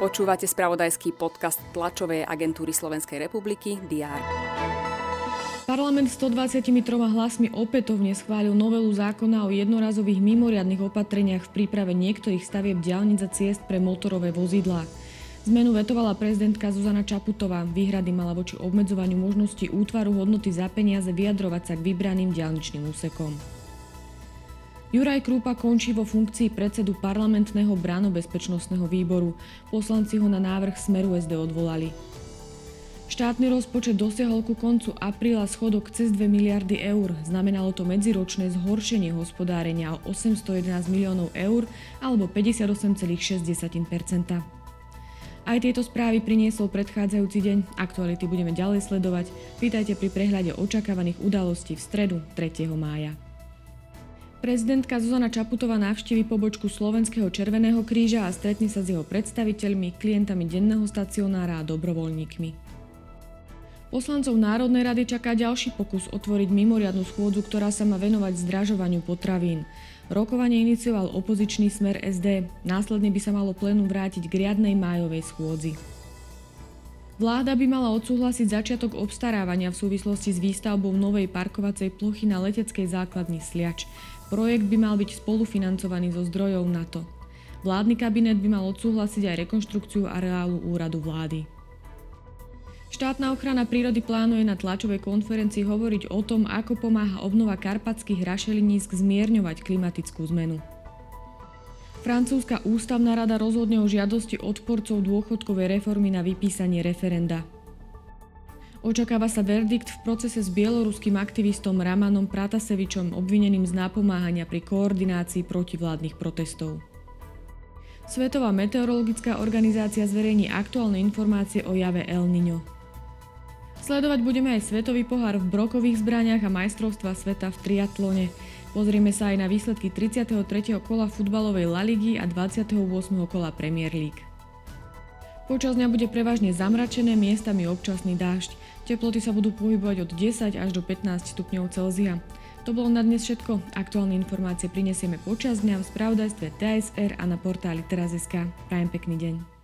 Počúvate spravodajský podcast tlačovej agentúry Slovenskej republiky DR. Parlament 123 hlasmi opätovne schválil novelu zákona o jednorazových mimoriadnych opatreniach v príprave niektorých stavieb diálnic a ciest pre motorové vozidlá. Zmenu vetovala prezidentka Zuzana Čaputová. Výhrady mala voči obmedzovaniu možnosti útvaru hodnoty za peniaze vyjadrovať sa k vybraným diálničným úsekom. Juraj Krúpa končí vo funkcii predsedu parlamentného bránobezpečnostného výboru. Poslanci ho na návrh Smeru SD odvolali. Štátny rozpočet dosiahol ku koncu apríla schodok cez 2 miliardy eur. Znamenalo to medziročné zhoršenie hospodárenia o 811 miliónov eur alebo 58,6% Aj tieto správy priniesol predchádzajúci deň. Aktuality budeme ďalej sledovať. Vítajte pri prehľade očakávaných udalostí v stredu 3. mája. Prezidentka Zuzana Čaputová navštívi pobočku Slovenského Červeného kríža a stretne sa s jeho predstaviteľmi, klientami denného stacionára a dobrovoľníkmi. Poslancov Národnej rady čaká ďalší pokus otvoriť mimoriadnu schôdzu, ktorá sa má venovať zdražovaniu potravín. Rokovanie inicioval opozičný smer SD, následne by sa malo plénu vrátiť k riadnej májovej schôdzi. Vláda by mala odsúhlasiť začiatok obstarávania v súvislosti s výstavbou novej parkovacej plochy na leteckej základni Sliač. Projekt by mal byť spolufinancovaný zo zdrojov NATO. Vládny kabinet by mal odsúhlasiť aj rekonštrukciu areálu úradu vlády. Štátna ochrana prírody plánuje na tlačovej konferencii hovoriť o tom, ako pomáha obnova karpatských rašelinísk zmierňovať klimatickú zmenu. Francúzska ústavná rada rozhodne o žiadosti odporcov dôchodkovej reformy na vypísanie referenda. Očakáva sa verdikt v procese s bieloruským aktivistom Ramanom Pratasevičom obvineným z nápomáhania pri koordinácii protivládnych protestov. Svetová meteorologická organizácia zverejní aktuálne informácie o jave El Niño. Sledovať budeme aj svetový pohár v brokových zbraniach a majstrovstva sveta v triatlone. Pozrieme sa aj na výsledky 33. kola futbalovej La Ligy a 28. kola Premier League. Počas dňa bude prevažne zamračené, miestami občasný dážď. Teploty sa budú pohybovať od 10 až do 15 stupňov Celzia. To bolo na dnes všetko. Aktuálne informácie prinesieme počas dňa v spravodajstve TSR a na portáli teraz.sk. Prajem pekný deň.